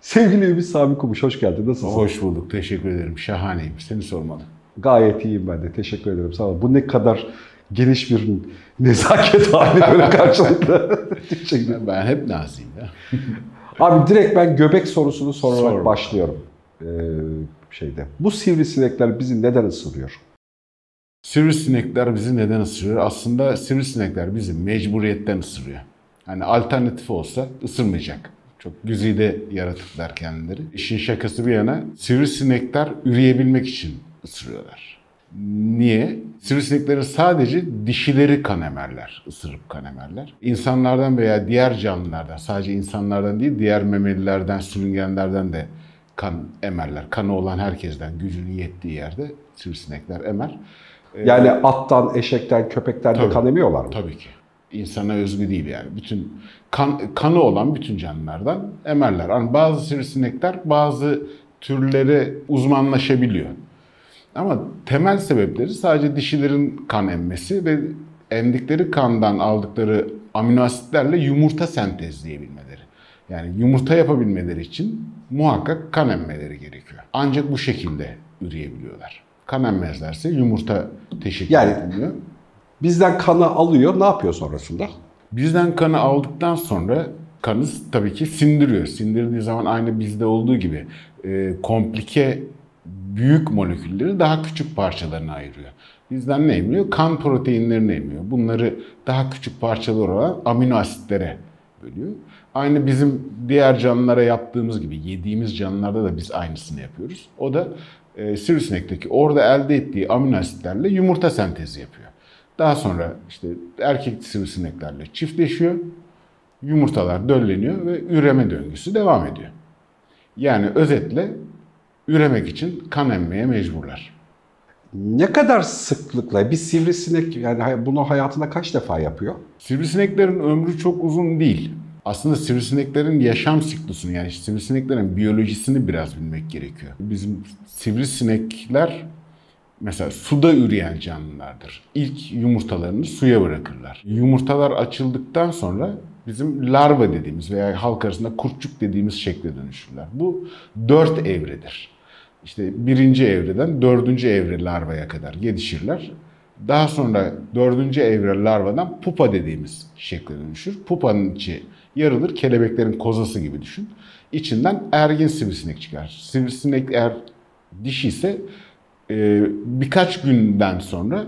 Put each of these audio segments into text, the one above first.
Sevgili Ümit Sami Kumuş, hoş geldin. Nasılsın? Hoş bulduk. Teşekkür ederim. Şahaneyim. Seni sormalı. Gayet iyiyim ben de. Teşekkür ederim. Sağ ol. Bu ne kadar geniş bir nezaket hali böyle karşılıklı. Ederim. Ben hep naziyim ya. Abi direkt ben göbek sorusunu sorarak Sor. başlıyorum. Ee, şeyde. Bu sivrisinekler bizi neden ısırıyor? Sivrisinekler bizi neden ısırıyor? Aslında sivrisinekler bizi mecburiyetten ısırıyor. Hani alternatif olsa ısırmayacak. Çok güzide yaratıklar kendileri. İşin şakası bir yana sivrisinekler üreyebilmek için ısırıyorlar. Niye? Sivrisineklerin sadece dişileri kan emerler, ısırıp kan emerler. İnsanlardan veya diğer canlılardan, sadece insanlardan değil diğer memelilerden, sürüngenlerden de kan emerler. Kanı olan herkesten gücünün yettiği yerde sivrisinekler emer. Yani attan, eşekten, köpekten de Tabii. kan emiyorlar mı? Tabii ki. İnsana özgü değil yani. Bütün kan, kanı olan bütün canlılardan emerler. Yani bazı sivrisinekler bazı türlere uzmanlaşabiliyor. Ama temel sebepleri sadece dişilerin kan emmesi ve emdikleri kandan aldıkları amino asitlerle yumurta sentezleyebilmeleri. Yani yumurta yapabilmeleri için muhakkak kan emmeleri gerekiyor. Ancak bu şekilde üreyebiliyorlar. Kan emmezlerse yumurta teşekkür Yani- edilmiyor. Bizden kanı alıyor, ne yapıyor sonrasında? Bizden kanı aldıktan sonra kanı tabii ki sindiriyor. Sindirdiği zaman aynı bizde olduğu gibi e, komplike büyük molekülleri daha küçük parçalarına ayırıyor. Bizden ne emiyor? Kan proteinlerini emiyor. Bunları daha küçük parçalar olan amino asitlere bölüyor. Aynı bizim diğer canlılara yaptığımız gibi yediğimiz canlılarda da biz aynısını yapıyoruz. O da e, sivrisinekteki orada elde ettiği amino asitlerle yumurta sentezi yapıyor. Daha sonra işte erkek sivrisineklerle çiftleşiyor. Yumurtalar dölleniyor ve üreme döngüsü devam ediyor. Yani özetle üremek için kan emmeye mecburlar. Ne kadar sıklıkla bir sivrisinek yani bunu hayatında kaç defa yapıyor? Sivrisineklerin ömrü çok uzun değil. Aslında sivrisineklerin yaşam siklusunu yani sivrisineklerin biyolojisini biraz bilmek gerekiyor. Bizim sivrisinekler mesela suda üreyen canlılardır. İlk yumurtalarını suya bırakırlar. Yumurtalar açıldıktan sonra bizim larva dediğimiz veya halk arasında kurtçuk dediğimiz şekle dönüşürler. Bu dört evredir. İşte birinci evreden dördüncü evre larvaya kadar gelişirler. Daha sonra dördüncü evre larvadan pupa dediğimiz şekle dönüşür. Pupanın içi yarılır, kelebeklerin kozası gibi düşün. İçinden ergin sivrisinek çıkar. Sivrisinek eğer dişi ise e, birkaç günden sonra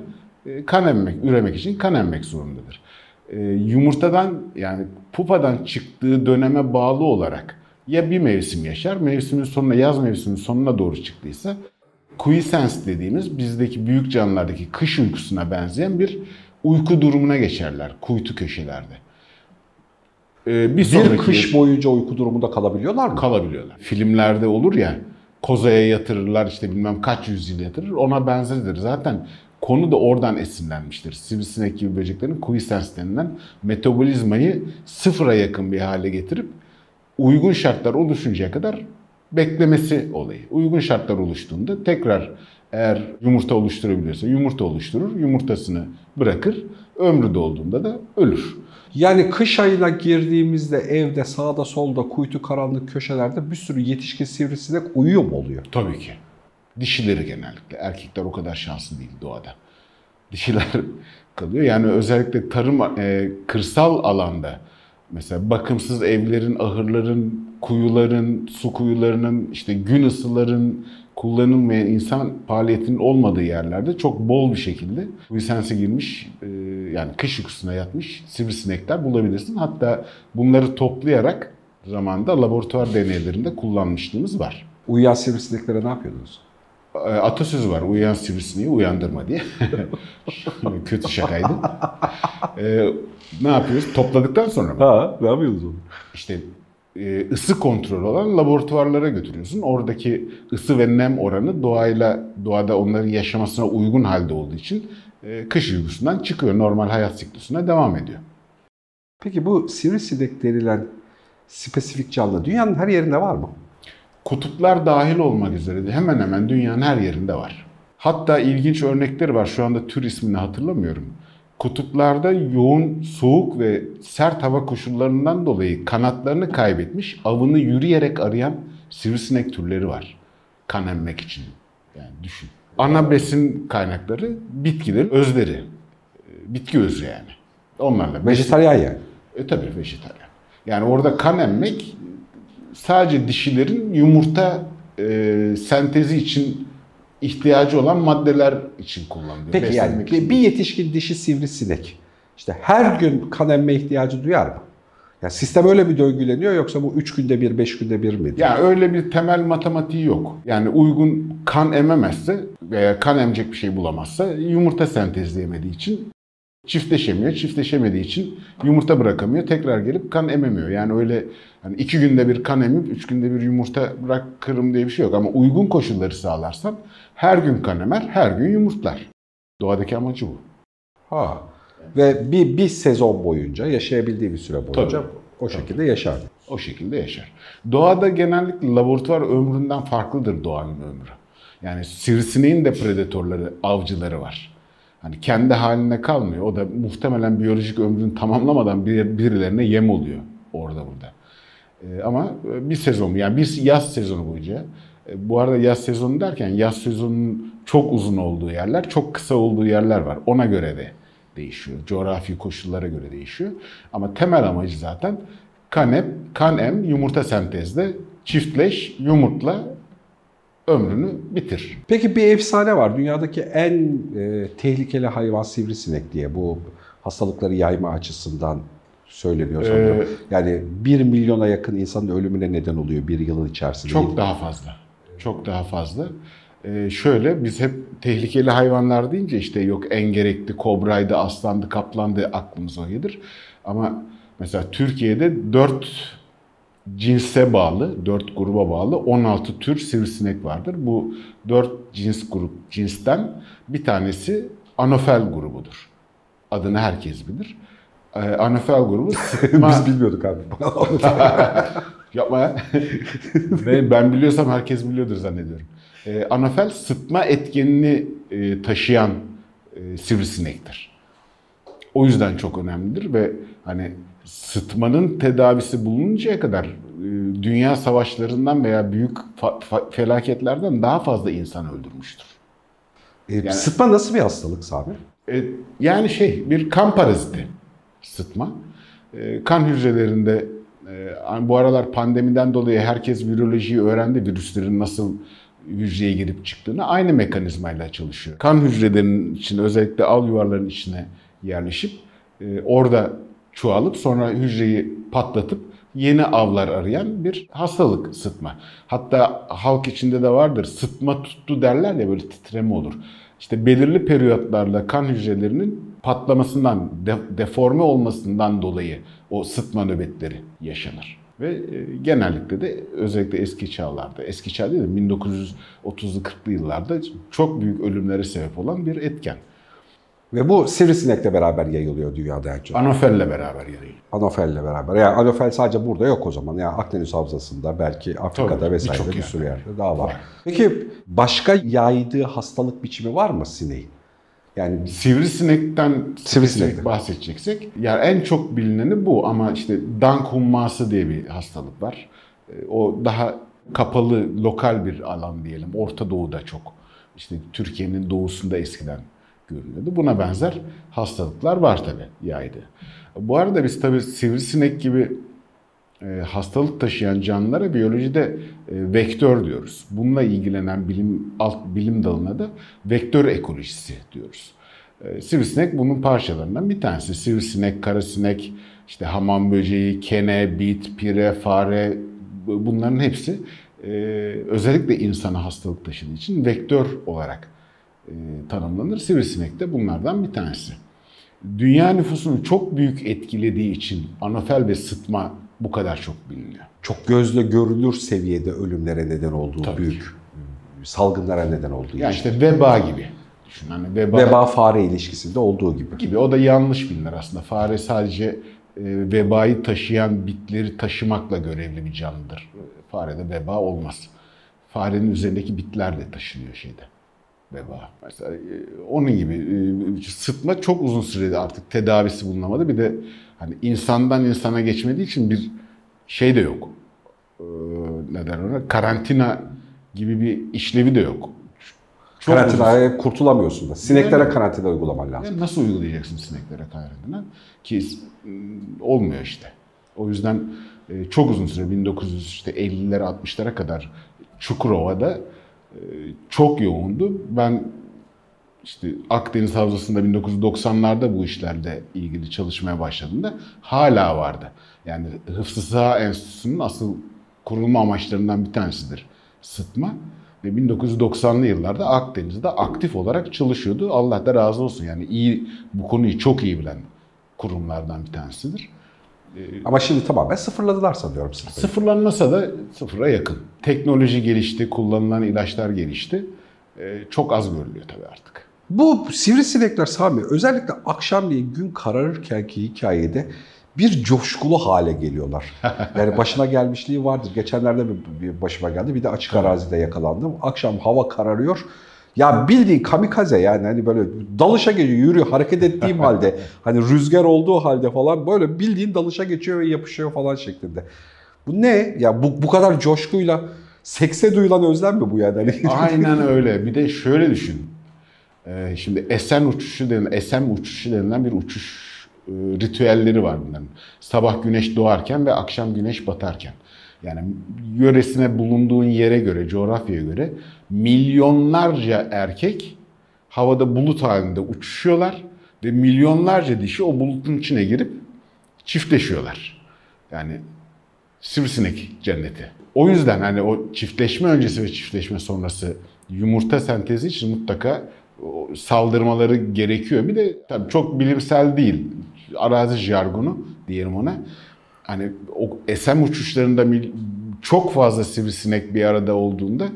e, kan emmek, üremek için kan emmek zorundadır. E, yumurtadan yani pupadan çıktığı döneme bağlı olarak ya bir mevsim yaşar, mevsimin sonuna, yaz mevsiminin sonuna doğru çıktıysa quiescence dediğimiz bizdeki büyük canlılardaki kış uykusuna benzeyen bir uyku durumuna geçerler kuytu köşelerde. E, bir Bir kış boyunca uyku durumunda kalabiliyorlar mı? kalabiliyorlar. Filmlerde olur ya kozaya yatırırlar işte bilmem kaç yüzyıl yatırır ona benzeridir. Zaten konu da oradan esinlenmiştir. Sivrisinek gibi böceklerin quiescence denilen metabolizmayı sıfıra yakın bir hale getirip uygun şartlar oluşuncaya kadar beklemesi olayı. Uygun şartlar oluştuğunda tekrar eğer yumurta oluşturabiliyorsa yumurta oluşturur, yumurtasını bırakır, ömrü dolduğunda da ölür. Yani kış ayına girdiğimizde evde sağda solda kuytu karanlık köşelerde bir sürü yetişkin sivrisinek uyuyor mu oluyor? Tabii ki. Dişileri genellikle. Erkekler o kadar şanslı değil doğada. Dişiler kalıyor. Yani özellikle tarım, e, kırsal alanda mesela bakımsız evlerin, ahırların, kuyuların, su kuyularının, işte gün ısıların kullanılmayan insan faaliyetinin olmadığı yerlerde çok bol bir şekilde lisansa girmiş e, yani kış uykusuna yatmış sivrisinekler bulabilirsin. Hatta bunları toplayarak zamanda laboratuvar deneylerinde kullanmışlığımız var. Uyuyan sivrisineklere ne yapıyordunuz? E, atasözü var. Uyuyan sivrisineği uyandırma diye. Kötü şakaydı. E, ne yapıyoruz? Topladıktan sonra mı? Ha, ne yapıyordunuz onu? İşte e, ısı kontrolü olan laboratuvarlara götürüyorsun. Oradaki ısı ve nem oranı doğayla doğada onların yaşamasına uygun halde olduğu için e, kış uykusundan çıkıyor. Normal hayat siklusuna devam ediyor. Peki bu sivrisinek denilen spesifik canlı dünyanın her yerinde var mı? Kutuplar dahil olmak üzere hemen hemen dünyanın her yerinde var. Hatta ilginç örnekleri var. Şu anda tür ismini hatırlamıyorum. Kutuplarda yoğun soğuk ve sert hava koşullarından dolayı kanatlarını kaybetmiş, avını yürüyerek arayan sivrisinek türleri var. Kan emmek için. Yani düşün. Ana besin kaynakları bitkilerin özleri. Bitki özü yani. Onlarla. Vejetaryen yani. E tabii vejetaryen. Yani orada kan emmek sadece dişilerin yumurta e, sentezi için ihtiyacı olan maddeler için kullanılıyor. Peki yani Beslenmek bir, için. bir yetişkin dişi sivrisinek işte her gün kan emme ihtiyacı duyar mı? Yani sistem öyle mi döngüleniyor yoksa bu 3 günde bir, 5 günde bir mi? Yani öyle bir temel matematiği yok. Yani uygun kan ememezse veya kan emecek bir şey bulamazsa yumurta sentezleyemediği için çiftleşemiyor. Çiftleşemediği için yumurta bırakamıyor. Tekrar gelip kan ememiyor. Yani öyle hani iki günde bir kan emip üç günde bir yumurta bırakırım diye bir şey yok. Ama uygun koşulları sağlarsan her gün kan emer, her gün yumurtlar. Doğadaki amacı bu. Ha. Ve bir, bir sezon boyunca yaşayabildiği bir süre boyunca Tabii. o şekilde yaşar. O şekilde yaşar. Doğada genellikle laboratuvar ömründen farklıdır doğanın ömrü. Yani sivrisineğin de predatörleri, avcıları var. Hani kendi haline kalmıyor. O da muhtemelen biyolojik ömrünü tamamlamadan bir, birilerine yem oluyor orada burada. Ee, ama bir sezon yani bir yaz sezonu boyunca e, bu arada yaz sezonu derken yaz sezonunun çok uzun olduğu yerler, çok kısa olduğu yerler var. Ona göre de değişiyor. Coğrafi koşullara göre değişiyor. Ama temel amacı zaten kan em, kan em yumurta sentezde çiftleş, yumurtla ömrünü bitir. Peki bir efsane var. Dünyadaki en e, tehlikeli hayvan sivrisinek diye bu hastalıkları yayma açısından söyleniyor sanırım. Ee, yani 1 milyona yakın insanın ölümüne neden oluyor bir yılın içerisinde. Çok daha fazla. Çok daha fazla. Ee, şöyle biz hep tehlikeli hayvanlar deyince işte yok engerekti, kobraydı, aslandı, kaplandı aklımıza gelir. Ama mesela Türkiye'de 4 cinse bağlı, 4 gruba bağlı 16 tür sivrisinek vardır. Bu 4 cins grup cinsten bir tanesi anofel grubudur. Adını herkes bilir. Ee, anofel grubu. Biz bilmiyorduk abi. Yapma ya. ben, ben biliyorsam herkes biliyordur zannediyorum. Ee, anofel sıtma etkenini e, taşıyan e, sivrisinektir. O yüzden çok önemlidir ve hani sıtmanın tedavisi bulununcaya kadar e, dünya savaşlarından veya büyük felaketlerden daha fazla insan öldürmüştür. E, Sıtma nasıl bir hastalık Sami? E, yani şey bir kan paraziti sıtma. E, kan hücrelerinde e, bu aralar pandemiden dolayı herkes virolojiyi öğrendi. Virüslerin nasıl hücreye girip çıktığını aynı mekanizmayla çalışıyor. Kan hücrelerinin içine özellikle al yuvarların içine yerleşip e, orada çoğalıp sonra hücreyi patlatıp yeni avlar arayan bir hastalık sıtma. Hatta halk içinde de vardır sıtma tuttu derler ya böyle titreme olur. İşte belirli periyotlarla kan hücrelerinin patlamasından, de- deforme olmasından dolayı o sıtma nöbetleri yaşanır. Ve e, genellikle de özellikle eski çağlarda, eski çağ değil de 1930'lu 40'lı yıllarda çok büyük ölümlere sebep olan bir etken. Ve bu sivrisinekle beraber yayılıyor dünyada çok. Anofelle beraber yayılıyor. Anofelle beraber. Yani anofel sadece burada yok o zaman. Yani Akdeniz Havzası'nda belki Afrika'da Tabii, vesaire bir yerde. sürü yerde daha var. Var. Peki başka yaydığı hastalık biçimi var mı sineğin? Yani Sivrisinekten spesifik bahsedeceksek, yani en çok bilineni bu ama işte dank humması diye bir hastalık var. E, O daha kapalı, lokal bir alan diyelim. Orta Doğu'da çok. İşte Türkiye'nin doğusunda eskiden görülüyordu. Buna benzer hastalıklar var tabii yaydı. Bu arada biz tabii sivrisinek gibi e, hastalık taşıyan canlılara biyolojide e, vektör diyoruz. Bununla ilgilenen bilim alt bilim dalına da vektör ekolojisi diyoruz. E, sivrisinek bunun parçalarından bir tanesi. Sivrisinek, karasinek, işte hamam böceği, kene, bit, pire, fare bu- bunların hepsi özellikle insana hastalık taşıdığı için vektör olarak e, tanımlanır. Sivrisinek de bunlardan bir tanesi. Dünya nüfusunu çok büyük etkilediği için anofel ve sıtma bu kadar çok biliniyor. çok gözle görülür seviyede ölümlere neden olduğu Tabii büyük salgınlara neden olduğu Yani işte veba gibi. Düşün hani veba, Veba fare ilişkisinde olduğu gibi. gibi. O da yanlış bilinir aslında. Fare sadece e, vebayı taşıyan bitleri taşımakla görevli bir canlıdır. Farede veba olmaz. farenin üzerindeki bitler de taşınıyor şeyde veba. Mesela e, onun gibi e, sıtma çok uzun sürede artık tedavisi bulunamadı. Bir de hani insandan insana geçmediği için bir şey de yok. Ee, ne der ona? Karantina gibi bir işlevi de yok. Çok uzun- Karantinaya kurtulamıyorsun da. Sineklere Yani- karantina uygulaman lazım. nasıl uygulayacaksın sineklere karantina? Ki mm, olmuyor işte. O yüzden e, çok uzun süre 1950'lere 60'lara kadar Çukurova'da çok yoğundu. Ben işte Akdeniz Havzası'nda 1990'larda bu işlerle ilgili çalışmaya başladığımda hala vardı. Yani Hıfzı Sıha Enstitüsü'nün asıl kurulma amaçlarından bir tanesidir sıtma. Ve 1990'lı yıllarda Akdeniz'de aktif olarak çalışıyordu. Allah da razı olsun. Yani iyi bu konuyu çok iyi bilen kurumlardan bir tanesidir. Ama şimdi tamamen sıfırladılar sanıyorum siz. Sıfırlanmasa da sıfıra yakın. Teknoloji gelişti, kullanılan ilaçlar gelişti. Ee, çok az görülüyor tabii artık. Bu sivrisinekler Sami özellikle akşamleyin gün kararırkenki hikayede bir coşkulu hale geliyorlar. Yani başına gelmişliği vardır. Geçenlerde bir başıma geldi. Bir de açık arazide yakalandım. Akşam hava kararıyor. Ya bildiğin kamikaze yani hani böyle dalışa geçiyor, yürüyor, hareket ettiğim halde hani rüzgar olduğu halde falan böyle bildiğin dalışa geçiyor ve yapışıyor falan şeklinde. Bu ne? Ya bu, bu kadar coşkuyla sekse duyulan özlem mi bu yani? Hani Aynen öyle. Bir de şöyle düşün. Ee, şimdi esen uçuşu denilen, SM uçuşu denilen bir uçuş e, ritüelleri var bunların. Sabah güneş doğarken ve akşam güneş batarken. Yani yöresine bulunduğun yere göre, coğrafyaya göre milyonlarca erkek havada bulut halinde uçuşuyorlar ve milyonlarca dişi o bulutun içine girip çiftleşiyorlar. Yani sivrisinek cenneti. O yüzden hani o çiftleşme öncesi ve çiftleşme sonrası yumurta sentezi için mutlaka saldırmaları gerekiyor. Bir de tabii çok bilimsel değil. Arazi jargonu diyelim ona. Hani o SM uçuşlarında çok fazla sivrisinek bir arada olduğunda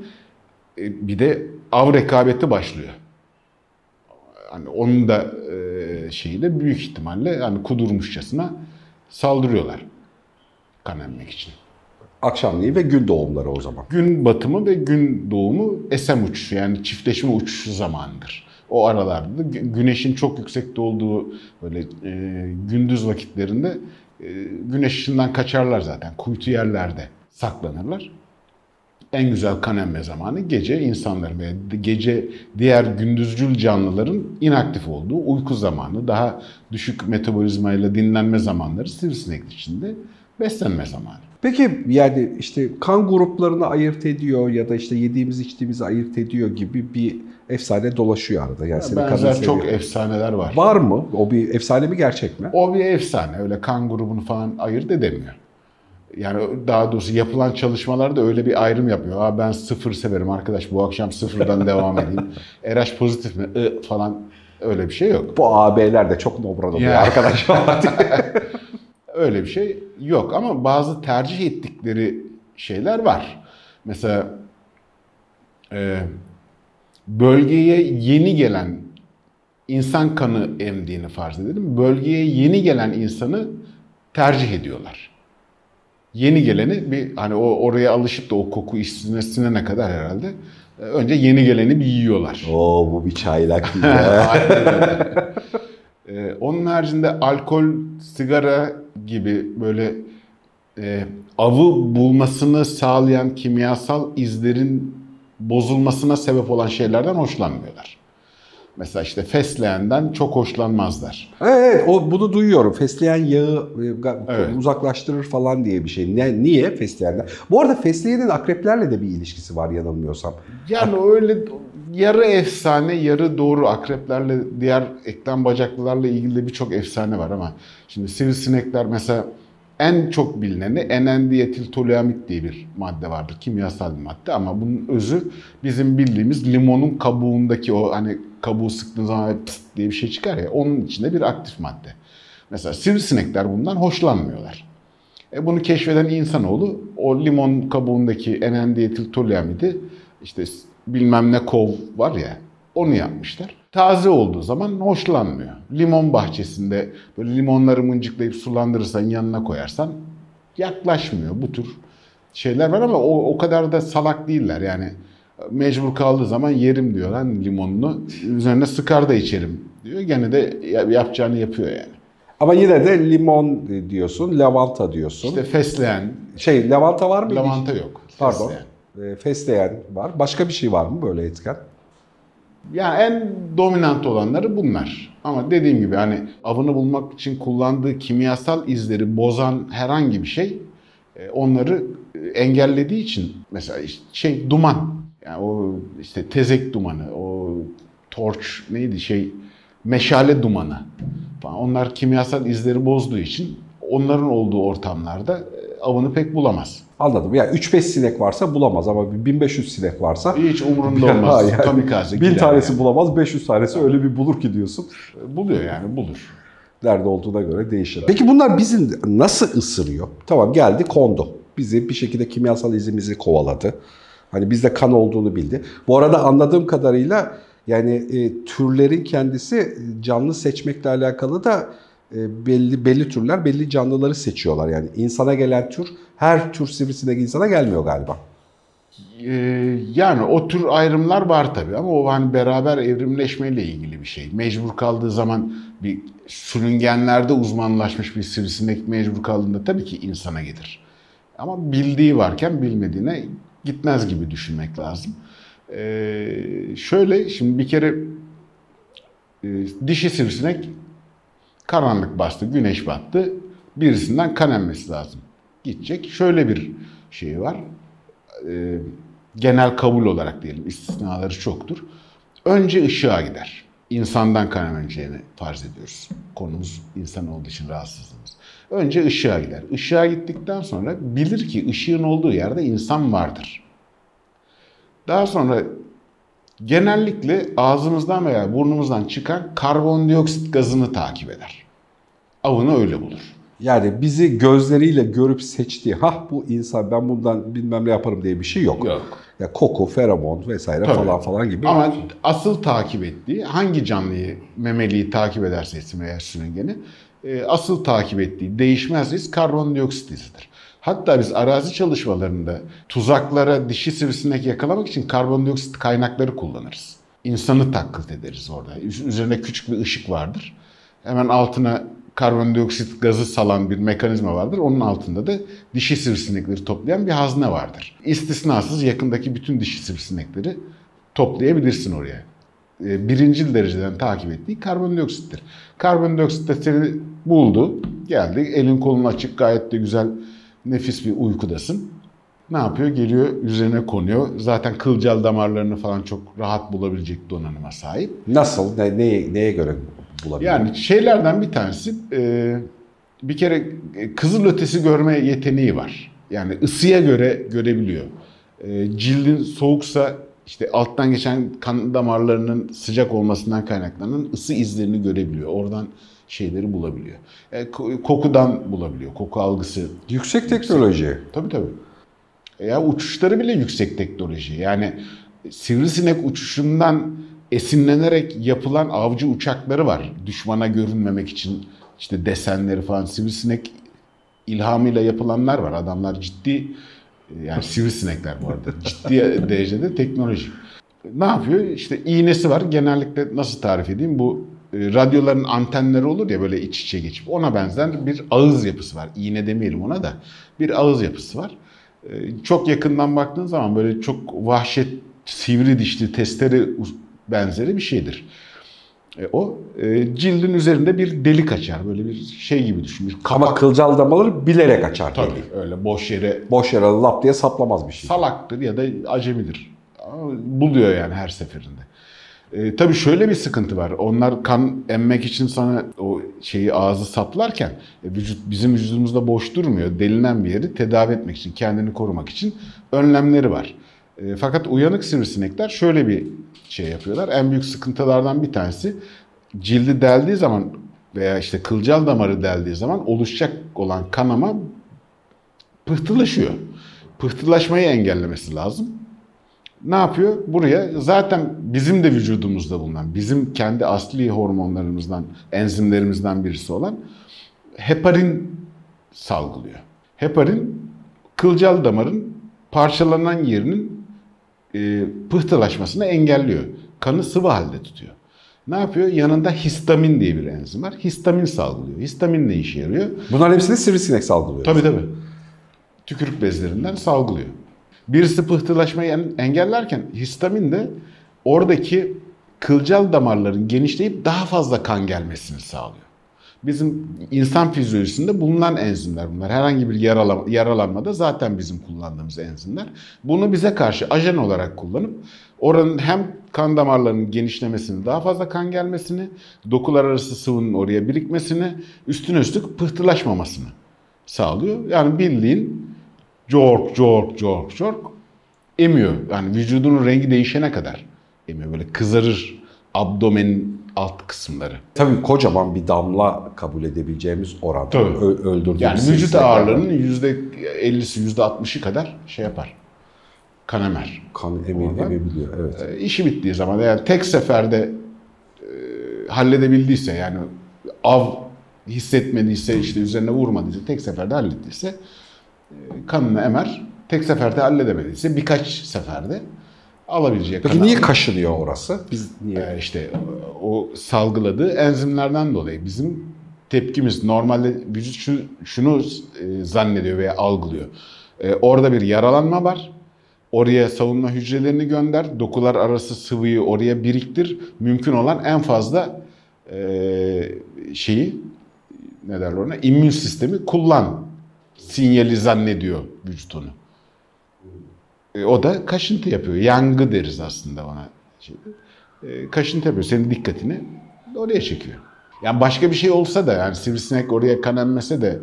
bir de av rekabeti başlıyor. Hani onun da e, şeyiyle büyük ihtimalle hani kudurmuşçasına saldırıyorlar kan emmek için. akşamleyin ve gün doğumları o zaman. Gün batımı ve gün doğumu SM uçuşu yani çiftleşme uçuşu zamanıdır. O aralarda da gü- güneşin çok yüksekte olduğu böyle e, gündüz vakitlerinde e, güneş ışığından kaçarlar zaten. Kuytu yerlerde saklanırlar. En güzel kan emme zamanı gece insanların ve gece diğer gündüzcül canlıların inaktif olduğu uyku zamanı. Daha düşük metabolizmayla dinlenme zamanları sivrisinek içinde beslenme zamanı. Peki yani işte kan gruplarını ayırt ediyor ya da işte yediğimiz içtiğimizi ayırt ediyor gibi bir efsane dolaşıyor arada. Yani kadın Benzer seviyor. çok efsaneler var. Var mı? O bir efsane mi gerçek mi? O bir efsane. Öyle kan grubunu falan ayırt edemiyor. Yani daha doğrusu yapılan çalışmalarda öyle bir ayrım yapıyor. Aa ben sıfır severim arkadaş bu akşam sıfırdan devam edeyim. RH pozitif mi? I falan öyle bir şey yok. Bu AB'ler de çok nobran oluyor Ya. arkadaşlar. Öyle bir şey yok ama bazı tercih ettikleri şeyler var. Mesela e, bölgeye yeni gelen insan kanı emdiğini farz edelim. Bölgeye yeni gelen insanı tercih ediyorlar. Yeni geleni bir hani o oraya alışıp da o koku işsine sinene kadar herhalde e, önce yeni geleni bir yiyorlar. Oo bu bir çaylak değil öyle. Ee, onun haricinde alkol, sigara gibi böyle e, avı bulmasını sağlayan kimyasal izlerin bozulmasına sebep olan şeylerden hoşlanmıyorlar. Mesela işte fesleğenden çok hoşlanmazlar. Evet, o bunu duyuyorum. Fesleğen yağı e, Evet. uzaklaştırır falan diye bir şey. Ne, niye fesleğenden? Bu arada fesleğenin akreplerle de bir ilişkisi var yanılmıyorsam. Yani öyle yarı efsane, yarı doğru akreplerle, diğer eklem bacaklılarla ilgili de birçok efsane var ama şimdi sivrisinekler mesela en çok bilineni enendiyetiltoluamit diye bir madde vardır. Kimyasal bir madde ama bunun özü bizim bildiğimiz limonun kabuğundaki o hani kabuğu sıktığın zaman pıst diye bir şey çıkar ya onun içinde bir aktif madde. Mesela sivrisinekler bundan hoşlanmıyorlar. E bunu keşfeden insanoğlu o limon kabuğundaki enendiyetiltoluamidi işte s- bilmem ne kov var ya onu yapmışlar. Taze olduğu zaman hoşlanmıyor. Limon bahçesinde böyle limonları mıncıklayıp sulandırırsan yanına koyarsan yaklaşmıyor. Bu tür şeyler var ama o, o kadar da salak değiller. Yani mecbur kaldığı zaman yerim diyor lan limonunu. Üzerine sıkar da içerim diyor. Gene de yapacağını yapıyor yani. Ama yine de limon diyorsun, lavanta diyorsun. İşte fesleğen. Şey lavanta var mı? Lavanta yok. Pardon. Fesleğen. E, fesleğen var. Başka bir şey var mı böyle etken? Yani en dominant olanları bunlar. Ama dediğim gibi hani avını bulmak için kullandığı kimyasal izleri bozan herhangi bir şey e, onları engellediği için mesela işte şey duman yani o işte tezek dumanı, o torç neydi şey meşale dumanı falan onlar kimyasal izleri bozduğu için onların olduğu ortamlarda e, avını pek bulamaz. Anladım. Yani 3-5 sinek varsa bulamaz ama 1500 sinek varsa hiç umurunda olmaz. yani, Kamikaze. Bin gider tanesi yani. bulamaz, 500 tanesi öyle bir bulur ki diyorsun. Buluyor yani bulur. Nerede olduğuna göre değişir. Peki bunlar bizi nasıl ısırıyor? Tamam geldi kondu. Bizi bir şekilde kimyasal izimizi kovaladı. Hani bizde kan olduğunu bildi. Bu arada anladığım kadarıyla yani e, türlerin kendisi canlı seçmekle alakalı da e, belli belli türler belli canlıları seçiyorlar. Yani insana gelen tür her tür sivrisinek insana gelmiyor galiba. Ee, yani o tür ayrımlar var tabii ama o hani beraber evrimleşmeyle ilgili bir şey. Mecbur kaldığı zaman bir sürüngenlerde uzmanlaşmış bir sivrisinek mecbur kaldığında tabii ki insana gelir. Ama bildiği varken bilmediğine gitmez gibi düşünmek lazım. Ee, şöyle şimdi bir kere e, dişi sivrisinek karanlık bastı, güneş battı. Birisinden kan emmesi lazım. Gidecek. Şöyle bir şey var. Ee, genel kabul olarak diyelim. istisnaları çoktur. Önce ışığa gider. İnsandan kan emeceğini farz ediyoruz. Konumuz insan olduğu için rahatsızlığımız. Önce ışığa gider. Işığa gittikten sonra bilir ki ışığın olduğu yerde insan vardır. Daha sonra genellikle ağzımızdan veya burnumuzdan çıkan karbondioksit gazını takip eder. Avını öyle bulur. Yani bizi gözleriyle görüp seçtiği, ha bu insan ben bundan bilmem ne yaparım diye bir şey yok. Yok. Ya koku, feromon vesaire Tabii. falan falan gibi. Ama asıl takip ettiği hangi canlıyı, memeliyi takip ederse etsin veya sürüngeni e, asıl takip ettiği değişmez risk karbondioksit izidir. Hatta biz arazi çalışmalarında tuzaklara dişi sivrisinek yakalamak için karbondioksit kaynakları kullanırız. İnsanı taklit ederiz orada. Üzerine küçük bir ışık vardır. Hemen altına karbondioksit gazı salan bir mekanizma vardır. Onun altında da dişi sivrisinekleri toplayan bir hazne vardır. İstisnasız yakındaki bütün dişi sivrisinekleri toplayabilirsin oraya. E, Birinci dereceden takip ettiği karbondioksittir. Karbondioksit de seni buldu, geldi. Elin kolun açık, gayet de güzel, nefis bir uykudasın. Ne yapıyor? Geliyor, üzerine konuyor. Zaten kılcal damarlarını falan çok rahat bulabilecek donanıma sahip. Nasıl? Ne, neye, neye göre bulabilir? Yani şeylerden bir tanesi e, bir kere e, kızıl ötesi görme yeteneği var. Yani ısıya göre görebiliyor. E, cildin soğuksa işte alttan geçen kan damarlarının sıcak olmasından kaynaklanan ısı izlerini görebiliyor. Oradan şeyleri bulabiliyor. E, ko- kokudan bulabiliyor. Koku algısı. Yüksek teknoloji. Tabii tabii. Ya uçuşları bile yüksek teknoloji. Yani sivrisinek uçuşundan esinlenerek yapılan avcı uçakları var. Düşmana görünmemek için işte desenleri falan sivrisinek ilhamıyla yapılanlar var. Adamlar ciddi yani sivrisinekler bu arada ciddi derecede teknoloji. Ne yapıyor? İşte iğnesi var. Genellikle nasıl tarif edeyim? Bu e, radyoların antenleri olur ya böyle iç içe geçip ona benzer bir ağız yapısı var. İğne demeyelim ona da. Bir ağız yapısı var. E, Çok yakından baktığın zaman böyle çok vahşet sivri dişli testere benzeri bir şeydir. E, o e, cildin üzerinde bir delik açar. Böyle bir şey gibi düşün. Bir Ama kılcal damarları bilerek açar. Tabii tabii. öyle boş yere Boş yere lap diye saplamaz bir şey. salaktır ya da acemidir. Ama buluyor yani her seferinde. E, tabii şöyle bir sıkıntı var. Onlar kan emmek için sana o şeyi ağzı saplarken e, vücut bizim vücudumuzda boş durmuyor. Delinen bir yeri tedavi etmek için, kendini korumak için önlemleri var. E, fakat uyanık sivrisinekler şöyle bir şey yapıyorlar. En büyük sıkıntılardan bir tanesi cildi deldiği zaman veya işte kılcal damarı deldiği zaman oluşacak olan kanama pıhtılaşıyor. Pıhtılaşmayı engellemesi lazım. Ne yapıyor? Buraya zaten bizim de vücudumuzda bulunan, bizim kendi asli hormonlarımızdan, enzimlerimizden birisi olan heparin salgılıyor. Heparin kılcal damarın parçalanan yerinin e, pıhtılaşmasını engelliyor. Kanı sıvı halde tutuyor. Ne yapıyor? Yanında histamin diye bir enzim var. Histamin salgılıyor. Histamin ne işe yarıyor? Bunların hepsini sivrisinek saldırıyor. Tabii tabii. Tükürük bezlerinden salgılıyor. Birisi pıhtılaşmayı en- engellerken histamin de oradaki kılcal damarların genişleyip daha fazla kan gelmesini sağlıyor. Bizim insan fizyolojisinde bulunan enzimler bunlar. Herhangi bir yarala- yaralanmada zaten bizim kullandığımız enzimler. Bunu bize karşı ajan olarak kullanıp oranın hem kan damarlarının genişlemesini, daha fazla kan gelmesini, dokular arası sıvının oraya birikmesini, üstüne üstlük pıhtılaşmamasını sağlıyor. Yani bildiğin cork cork cork cork emiyor. Yani vücudunun rengi değişene kadar emiyor. Böyle kızarır abdomenin alt kısımları. Tabii kocaman bir damla kabul edebileceğimiz oranda Tabii. öldürdüğümüz Yani vücut ağırlığının %50'si %60'ı kadar şey yapar. Kan emer. kan Orada. emebiliyor. Evet. E, işi bittiği zaman yani tek seferde e, halledebildiyse yani av hissetmediyse işte üzerine vurmadıysa tek seferde hallettiyse e, kanını emer. Tek seferde halledemediyse birkaç seferde alabileceği Peki niye kaşınıyor orası? Biz niye? Ee, işte o salgıladığı enzimlerden dolayı bizim tepkimiz normalde vücut şu, şunu e, zannediyor veya algılıyor. E, orada bir yaralanma var. Oraya savunma hücrelerini gönder. Dokular arası sıvıyı oraya biriktir. Mümkün olan en fazla e, şeyi ne derler ona? İmmün sistemi kullan. Sinyali zannediyor vücut onu. E, o da kaşıntı yapıyor. Yangı deriz aslında ona. Şeyde. E, kaşıntı yapıyor. Senin dikkatini oraya çekiyor. Yani başka bir şey olsa da yani sivrisinek oraya kan emmese de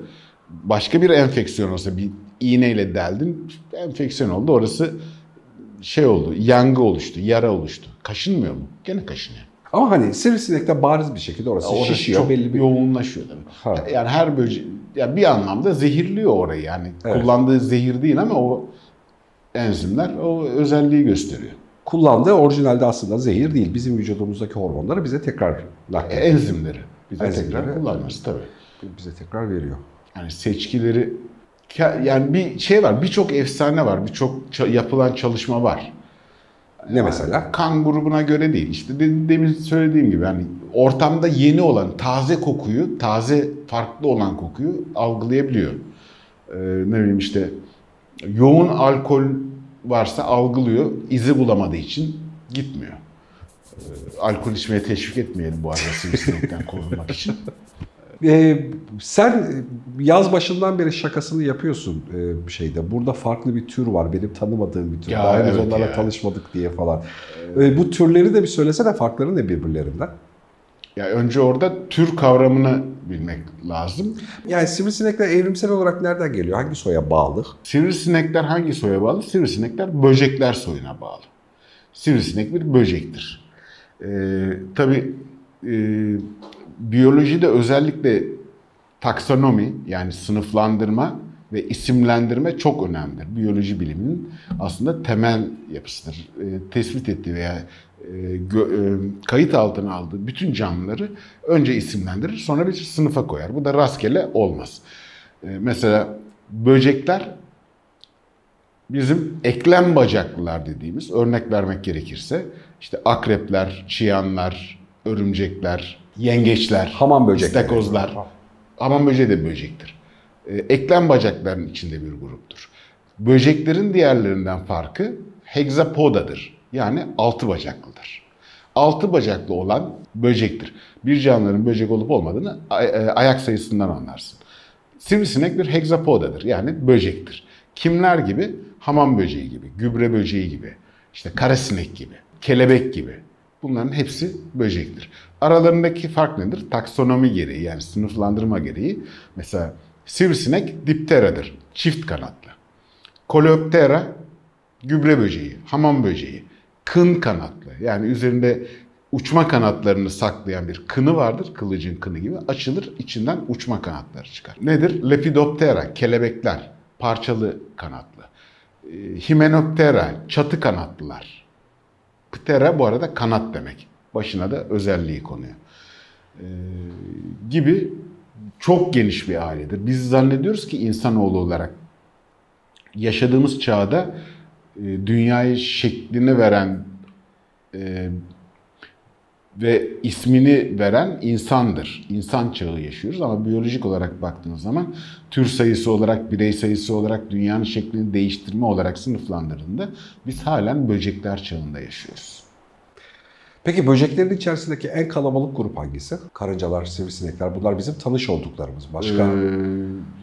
başka bir enfeksiyon olsa bir iğneyle deldin enfeksiyon oldu. Orası şey oldu. Yangı oluştu. Yara oluştu. Kaşınmıyor mu? Gene kaşınıyor. Ama hani sivrisinekte bariz bir şekilde orası Orası şişiyor çok belli bir yoğunlaşıyor tabii. Ha. Yani her böce yani bir anlamda zehirliyor orayı yani. Evet. Kullandığı zehir değil ama o enzimler o özelliği gösteriyor. kullandığı orijinalde aslında zehir değil. Bizim vücudumuzdaki hormonları bize tekrar E, naklediyor. enzimleri bize Enzimleri, tekrar kullanması tabii. bize tekrar veriyor. Yani seçkileri yani bir şey var, birçok efsane var, birçok yapılan çalışma var. Ne mesela? Kan grubuna göre değil. İşte de- demin söylediğim gibi yani ortamda yeni olan taze kokuyu, taze farklı olan kokuyu algılayabiliyor. Ee, ne bileyim işte yoğun alkol varsa algılıyor, izi bulamadığı için gitmiyor. Ee, alkol içmeye teşvik etmeyelim bu arada sivrisinekten korunmak için. Ee, sen yaz başından beri şakasını yapıyorsun e, bir şeyde. Burada farklı bir tür var. Benim tanımadığım bir tür. Ya, Daha henüz evet onlarla ya. tanışmadık diye falan. Ee, bu türleri de bir söylesene farkları ne birbirlerinden? Ya önce orada tür kavramını bilmek lazım. Yani sivrisinekler evrimsel olarak nereden geliyor? Hangi soya bağlı? Sivrisinekler hangi soya bağlı? Sivrisinekler böcekler soyuna bağlı. Sivrisinek bir böcektir. Ee, tabii e, biyolojide özellikle taksonomi yani sınıflandırma ve isimlendirme çok önemlidir. Biyoloji biliminin aslında temel yapısıdır. E, tespit ettiği veya kayıt altına aldığı bütün canlıları önce isimlendirir sonra bir sınıfa koyar. Bu da rastgele olmaz. E, mesela böcekler bizim eklem bacaklılar dediğimiz örnek vermek gerekirse işte akrepler, çıyanlar, örümcekler, yengeçler, Hamam böcekleri. istakozlar. Hamam böceği de böcektir. Eklem bacakların içinde bir gruptur. Böceklerin diğerlerinden farkı hexapodadır. Yani altı bacaklıdır. Altı bacaklı olan böcektir. Bir canlıların böcek olup olmadığını e, ayak sayısından anlarsın. Sivrisinek bir hexapodadır. Yani böcektir. Kimler gibi? Hamam böceği gibi, gübre böceği gibi, işte karasinek gibi, kelebek gibi. Bunların hepsi böcektir. Aralarındaki fark nedir? Taksonomi gereği yani sınıflandırma gereği. Mesela sivrisinek dipteradır. Çift kanatlı. Coleoptera gübre böceği, hamam böceği. Kın kanatlı. Yani üzerinde uçma kanatlarını saklayan bir kını vardır. Kılıcın kını gibi. Açılır içinden uçma kanatları çıkar. Nedir? Lepidoptera, kelebekler. Parçalı kanatlı. Ee, Hymenoptera, çatı kanatlılar. Ptera bu arada kanat demek. Başına da özelliği konuyor. Ee, gibi çok geniş bir ailedir. Biz zannediyoruz ki insanoğlu olarak yaşadığımız çağda dünyayı şeklini veren e, ve ismini veren insandır. İnsan çağı yaşıyoruz ama biyolojik olarak baktığınız zaman tür sayısı olarak, birey sayısı olarak, dünyanın şeklini değiştirme olarak sınıflandırıldığında biz halen böcekler çağında yaşıyoruz. Peki böceklerin içerisindeki en kalabalık grup hangisi? Karıncalar, sivrisinekler bunlar bizim tanış olduklarımız. Başka Ee,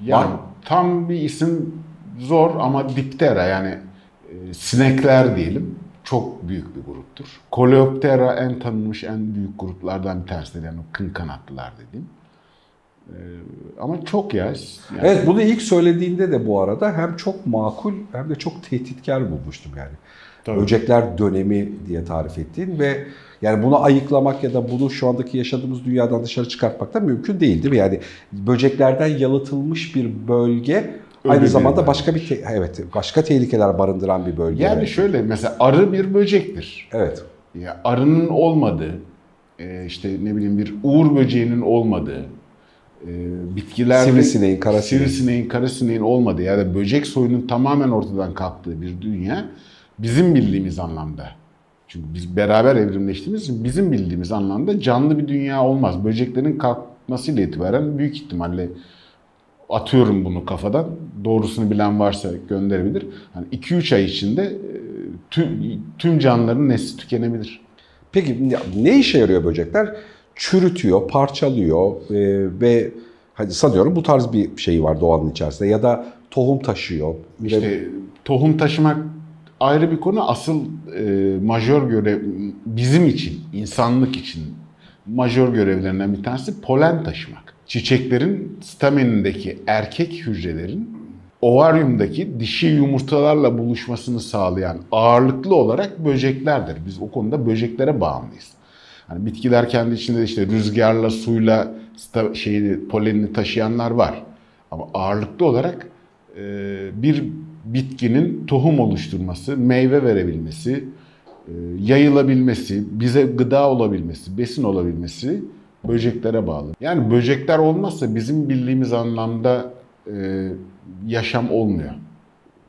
ya Var mı? tam bir isim zor ama diptera yani e, sinekler diyelim çok büyük bir gruptur. Coleoptera en tanınmış en büyük gruplardan bir tanesidir yani kın kanatlılar dediğim. Ee, ama çok ya. Yani Evet bunu ilk söylediğinde de bu arada hem çok makul hem de çok tehditkar bulmuştum yani. Tabii. Böcekler dönemi diye tarif ettiğin ve yani bunu ayıklamak ya da bunu şu andaki yaşadığımız dünyadan dışarı çıkartmak da mümkün değil değil mi? Yani böceklerden yalıtılmış bir bölge aynı zamanda bir- başka bir te- evet başka tehlikeler barındıran bir bölge. Yani şöyle mesela arı bir böcektir. Evet. Ya arının olmadığı, e, işte ne bileyim bir uğur böceğinin olmadığı, e, bitkilerde Sivrisineğin, karasineğin. sivrisineğin, karasineğin olmadığı ya da böcek soyunun tamamen ortadan kalktığı bir dünya bizim bildiğimiz anlamda. Çünkü biz beraber evrimleştiğimiz için bizim bildiğimiz anlamda canlı bir dünya olmaz. Böceklerin kalkmasıyla itibaren büyük ihtimalle atıyorum bunu kafadan. Doğrusunu bilen varsa gönderebilir. Hani 2-3 ay içinde e, tüm, tüm canlıların nesli tükenebilir. Peki ne işe yarıyor böcekler? Çürütüyor, parçalıyor e, ve hadi sanıyorum bu tarz bir şey var doğanın içerisinde ya da tohum taşıyor. İşte tohum taşımak ayrı bir konu. Asıl e, majör görev bizim için, insanlık için majör görevlerinden bir tanesi polen taşımak. Çiçeklerin stamenindeki erkek hücrelerin ovaryumdaki dişi yumurtalarla buluşmasını sağlayan ağırlıklı olarak böceklerdir. Biz o konuda böceklere bağımlıyız. Hani bitkiler kendi içinde işte rüzgarla, suyla şeyini, polenini taşıyanlar var. Ama ağırlıklı olarak e, bir bitkinin tohum oluşturması, meyve verebilmesi, e, yayılabilmesi, bize gıda olabilmesi, besin olabilmesi böceklere bağlı. Yani böcekler olmazsa bizim bildiğimiz anlamda e, yaşam olmuyor.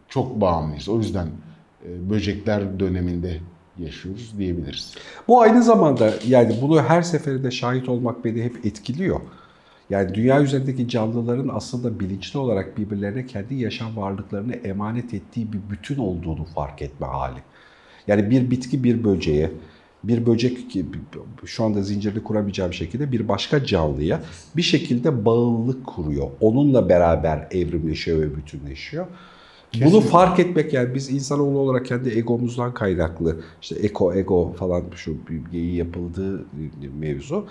Çok bağımlıyız. O yüzden e, böcekler döneminde yaşıyoruz diyebiliriz. Bu aynı zamanda yani bunu her seferinde şahit olmak beni hep etkiliyor. Yani dünya üzerindeki canlıların aslında bilinçli olarak birbirlerine kendi yaşam varlıklarını emanet ettiği bir bütün olduğunu fark etme hali. Yani bir bitki bir böceğe, bir böcek ki şu anda zincirini kuramayacağım şekilde bir başka canlıya bir şekilde bağlılık kuruyor. Onunla beraber evrimleşiyor ve bütünleşiyor. Bunu fark etmek yani biz insanoğlu olarak kendi egomuzdan kaynaklı işte eko ego falan şu bir yapıldığı mevzu.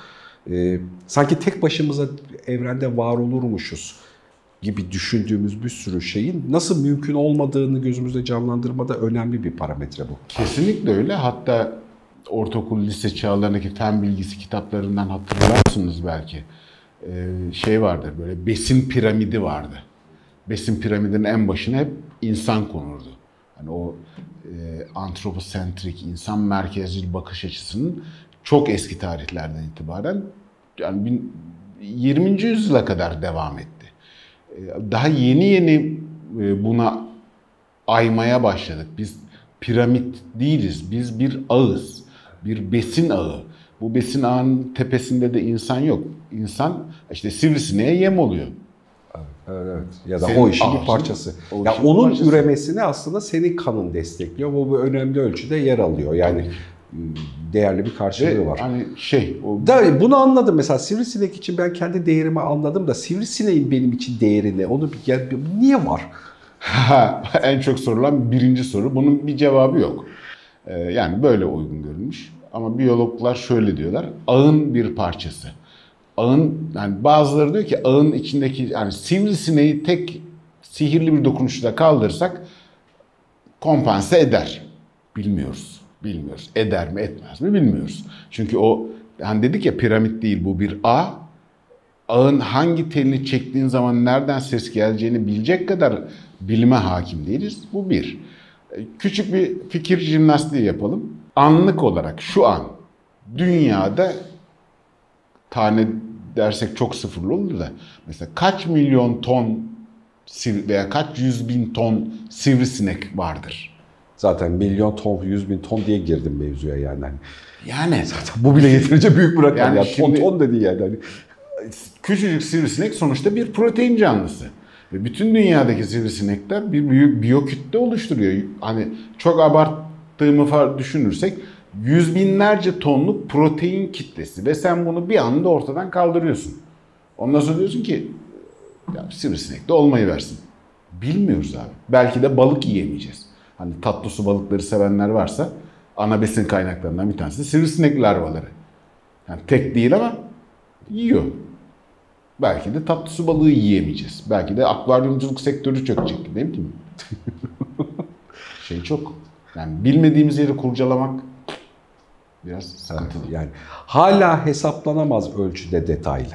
Ee, sanki tek başımıza evrende var olurmuşuz gibi düşündüğümüz bir sürü şeyin nasıl mümkün olmadığını gözümüzde canlandırmada önemli bir parametre bu. Kesinlikle öyle. Hatta ortaokul, lise çağlarındaki fen bilgisi kitaplarından hatırlarsınız belki. Ee, şey vardı böyle besin piramidi vardı. Besin piramidinin en başına hep insan konurdu. Hani o e, antroposentrik, insan merkezli bakış açısının çok eski tarihlerden itibaren yani bin- 20. yüzyıla kadar devam etti. Ee, Daha yeni yeni e, buna aymaya başladık. Biz piramit değiliz. Biz bir ağız. Bir besin ağı. Bu besin ağının tepesinde de insan yok. İnsan işte sivrisineğe yem oluyor. Evet, evet. Ya da Senin o işin bir ağzın, parçası. o ya işin bir onun parçası. üremesini aslında senin kanın destekliyor. Bu bir önemli ölçüde yer alıyor. Yani değerli bir karşılığı Ve var. hani şey o Da, bunu anladım mesela sivrisinek için ben kendi değerimi anladım da sivrisineğin benim için değeri ne? Onu bir, yani, bir- niye var? en çok sorulan birinci soru. Bunun bir cevabı yok. Ee, yani böyle uygun görülmüş. Ama biyologlar şöyle diyorlar. Ağın bir parçası. Ağın yani bazıları diyor ki ağın içindeki yani sivrisineği tek sihirli bir dokunuşla kaldırırsak kompanse eder. Bilmiyoruz. Bilmiyoruz. Eder mi etmez mi bilmiyoruz. Çünkü o hani dedik ya piramit değil bu bir ağ. Ağın hangi telini çektiğin zaman nereden ses geleceğini bilecek kadar bilime hakim değiliz. Bu bir. Küçük bir fikir jimnastiği yapalım. Anlık olarak şu an dünyada tane dersek çok sıfırlı olur da mesela kaç milyon ton veya kaç yüz bin ton sivrisinek vardır. Zaten milyon ton, yüz bin ton diye girdim mevzuya yani. Hani Yani bu bile yeterince büyük bir rakam Yani ya. Ton ton dedi yani. Hani küçücük sivrisinek sonuçta bir protein canlısı. Ve bütün dünyadaki sivrisinekler bir büyük biyokütle oluşturuyor. Hani çok abarttığımı düşünürsek yüz binlerce tonluk protein kitlesi ve sen bunu bir anda ortadan kaldırıyorsun. Ondan sonra diyorsun ki ya sivrisinek de olmayı versin. Bilmiyoruz abi. Belki de balık yiyemeyeceğiz. Hani tatlı su balıkları sevenler varsa ana besin kaynaklarından bir tanesi de sivrisinek larvaları. Yani tek değil ama yiyor. Belki de tatlı su balığı yiyemeyeceğiz. Belki de akvaryumculuk sektörü çökecek. Ne bileyim. şey çok. Yani bilmediğimiz yeri kurcalamak biraz sıkıntılı. yani hala hesaplanamaz ölçüde detaylı.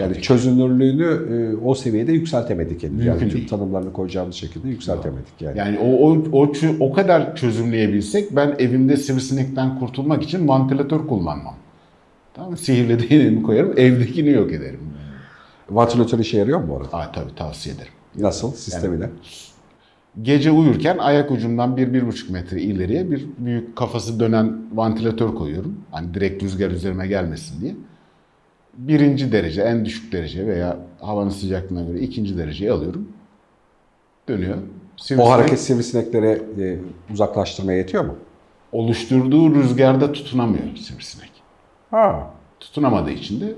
Yani Tabii çözünürlüğünü e, o seviyede yükseltemedik henüz. Yani tüm tanımlarını koyacağımız şekilde yükseltemedik yani. Yani o, o, o, o kadar çözümleyebilsek ben evimde sivrisinekten kurtulmak için vantilatör kullanmam. Tamam mı? Sihirli değneğimi koyarım, evdekini yok ederim. Vantilatör işe yarıyor mu bu arada? Aa, tabii tavsiye ederim. Nasıl sistemiyle? Gece uyurken ayak ucumdan 1-1,5 metre ileriye bir büyük kafası dönen vantilatör koyuyorum. Hani direkt rüzgar üzerime gelmesin diye. Birinci derece, en düşük derece veya havanın sıcaklığına göre ikinci dereceyi alıyorum. Dönüyor. O Sivrisinek hareket sivrisinekleri e, uzaklaştırmaya yetiyor mu? oluşturduğu rüzgarda tutunamıyor sivrisinek. Ha. Tutunamadığı için de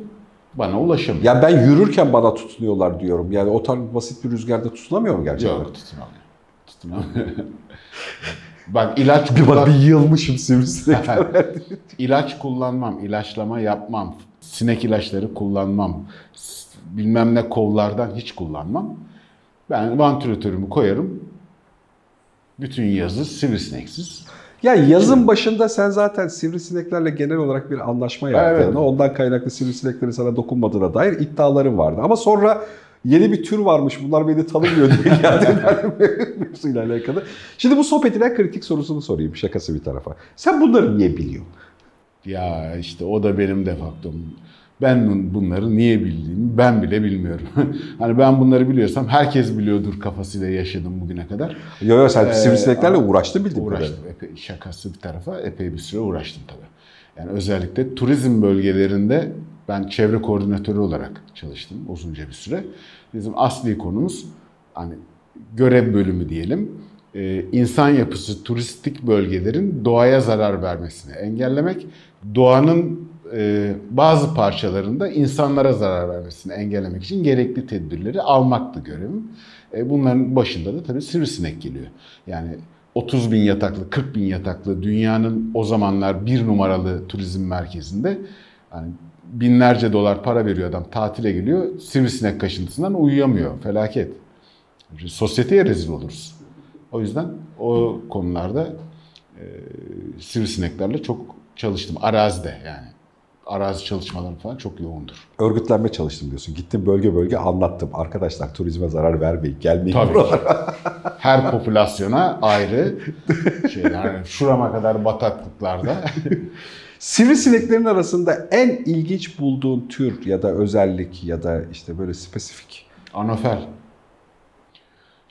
bana ulaşamıyor. Ya ben yürürken bana tutunuyorlar diyorum. Yani o tarz basit bir rüzgarda tutunamıyor mu gerçekten? Yok tutunamıyor. Tutunamıyor. Bak ilaç Bir kullan- bir yılmışım sivrisinekler. İlaç kullanmam, ilaçlama yapmam, sinek ilaçları kullanmam, bilmem ne kollardan hiç kullanmam. Ben vantilatörümü koyarım. Bütün yazı sivrisineksiz. Ya yazın başında sen zaten sivrisineklerle genel olarak bir anlaşma yaptığını, Evet. ondan kaynaklı sivrisineklerin sana dokunmadığına dair iddiaların vardı. Ama sonra yeni bir tür varmış bunlar beni tanımıyor diye mevzuyla alakalı. Şimdi bu sohbetin en kritik sorusunu sorayım şakası bir tarafa. Sen bunları niye biliyorsun? Ya işte o da benim defaktom. Ben bunları niye bildiğimi ben bile bilmiyorum. hani ben bunları biliyorsam herkes biliyordur kafasıyla yaşadım bugüne kadar. Yo yo sen Ee, sivrisineklerle uğraştın bildiğim Uğraştım. Epey, şakası bir tarafa epey bir süre uğraştım tabii. Yani özellikle turizm bölgelerinde ben çevre koordinatörü olarak çalıştım uzunca bir süre. Bizim asli konumuz hani görev bölümü diyelim. Ee, insan yapısı turistik bölgelerin doğaya zarar vermesini engellemek, doğanın e, bazı parçalarında insanlara zarar vermesini engellemek için gerekli tedbirleri almaktı görevim. E, bunların başında da tabii sivrisinek geliyor. Yani 30 bin yataklı, 40 bin yataklı dünyanın o zamanlar bir numaralı turizm merkezinde yani binlerce dolar para veriyor adam tatile geliyor sivrisinek kaşıntısından uyuyamıyor. Felaket. Sosyeteye rezil oluruz. O yüzden o konularda e, sivrisineklerle çok çalıştım. Arazide yani. Arazi çalışmalarım falan çok yoğundur. Örgütlenme çalıştım diyorsun. Gittim bölge bölge anlattım. Arkadaşlar turizme zarar vermeyin. Gelmeyin Tabii buralara. Her popülasyona ayrı şeyler. Yani şurama kadar bataklıklarda. Sivrisineklerin arasında en ilginç bulduğun tür ya da özellik ya da işte böyle spesifik. Anofel.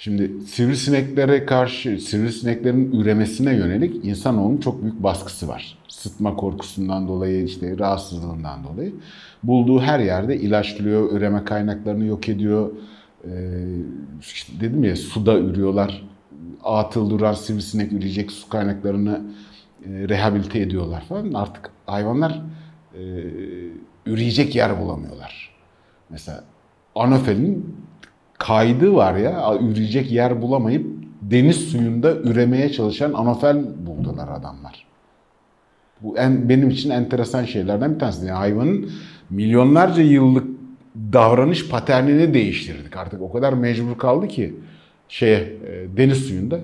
Şimdi sivrisineklere karşı, sivrisineklerin üremesine yönelik insanoğlunun çok büyük baskısı var. Sıtma korkusundan dolayı, işte rahatsızlığından dolayı. Bulduğu her yerde ilaçlıyor, üreme kaynaklarını yok ediyor. Ee, işte dedim ya suda ürüyorlar. Atıl duran sivrisinek üreyecek su kaynaklarını e, rehabilite ediyorlar falan. Artık hayvanlar e, üreyecek yer bulamıyorlar. Mesela anofelin kaydı var ya üreyecek yer bulamayıp deniz suyunda üremeye çalışan anofel buldular adamlar. Bu en, benim için enteresan şeylerden bir tanesi. Yani hayvanın milyonlarca yıllık davranış paternini değiştirdik. Artık o kadar mecbur kaldı ki şeye e, deniz suyunda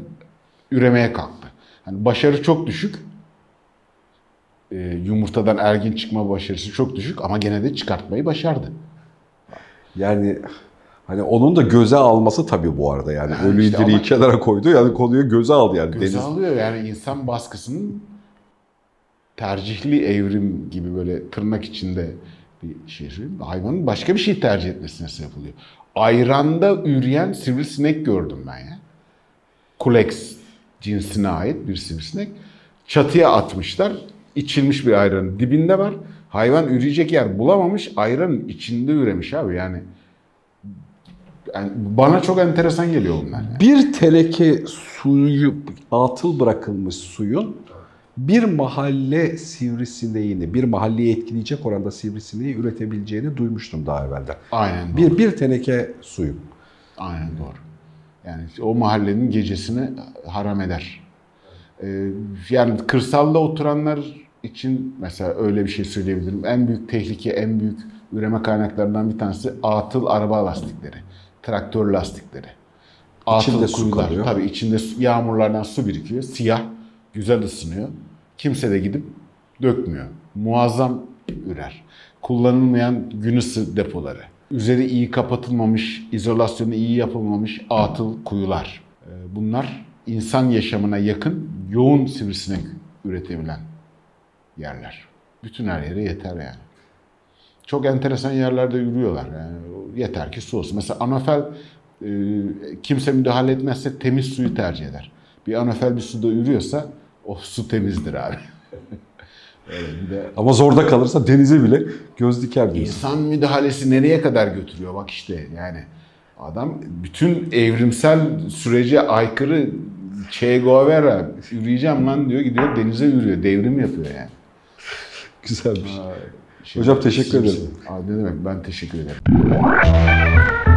üremeye kalktı. Yani başarı çok düşük. E, yumurtadan ergin çıkma başarısı çok düşük ama gene de çıkartmayı başardı. Yani hani onun da göze alması tabii bu arada yani. Yani Ölü işte diriyi kenara koydu yani konuyu göze aldı yani. Göze Deniz alıyor yani insan baskısının tercihli evrim gibi böyle tırnak içinde bir şey. Hayvanın başka bir şey tercih etmesine sebep oluyor. ayranda üreyen sivrisinek gördüm ben ya. Kulex cinsine ait bir sivrisinek. Çatıya atmışlar. İçilmiş bir ayranın dibinde var. Hayvan üreyecek yer bulamamış. Ayranın içinde üremiş abi yani. Yani bana çok enteresan geliyor bunlar. yani. Bir teneke suyu, atıl bırakılmış suyun bir mahalle sivrisineğini, bir mahalleyi etkileyecek oranda sivrisineği üretebileceğini duymuştum daha evvelden. Aynen doğru. Bir, bir teneke suyu. Aynen doğru. Yani o mahallenin gecesini haram eder. Ee, yani kırsalda oturanlar için mesela öyle bir şey söyleyebilirim. En büyük tehlike, en büyük üreme kaynaklarından bir tanesi atıl araba lastikleri, traktör lastikleri. İçinde su kuyular. kalıyor. Tabii içinde su- yağmurlardan su birikiyor. Siyah, güzel ısınıyor. Kimse de gidip dökmüyor. Muazzam ürer. Kullanılmayan gün ısı depoları. Üzeri iyi kapatılmamış, izolasyonu iyi yapılmamış atıl kuyular. Ee, Bunlar insan yaşamına yakın, yoğun sivrisinek üretebilen yerler. Bütün her yere yeter yani. Çok enteresan yerlerde yürüyorlar. Yani yeter ki su olsun. Mesela anafel e, kimse müdahale etmezse temiz suyu tercih eder. Bir anafel bir suda yürüyorsa o su temizdir abi. Bir de Ama zorda kalırsa denize bile göz diker diyorsun. İnsan müdahalesi nereye kadar götürüyor bak işte yani. Adam bütün evrimsel sürece aykırı Che Guevara yürüyeceğim lan diyor gidiyor denize yürüyor. Devrim yapıyor yani. Güzelmiş. Şey, Hocam teşekkür ederim. Abi ne demek ben teşekkür ederim.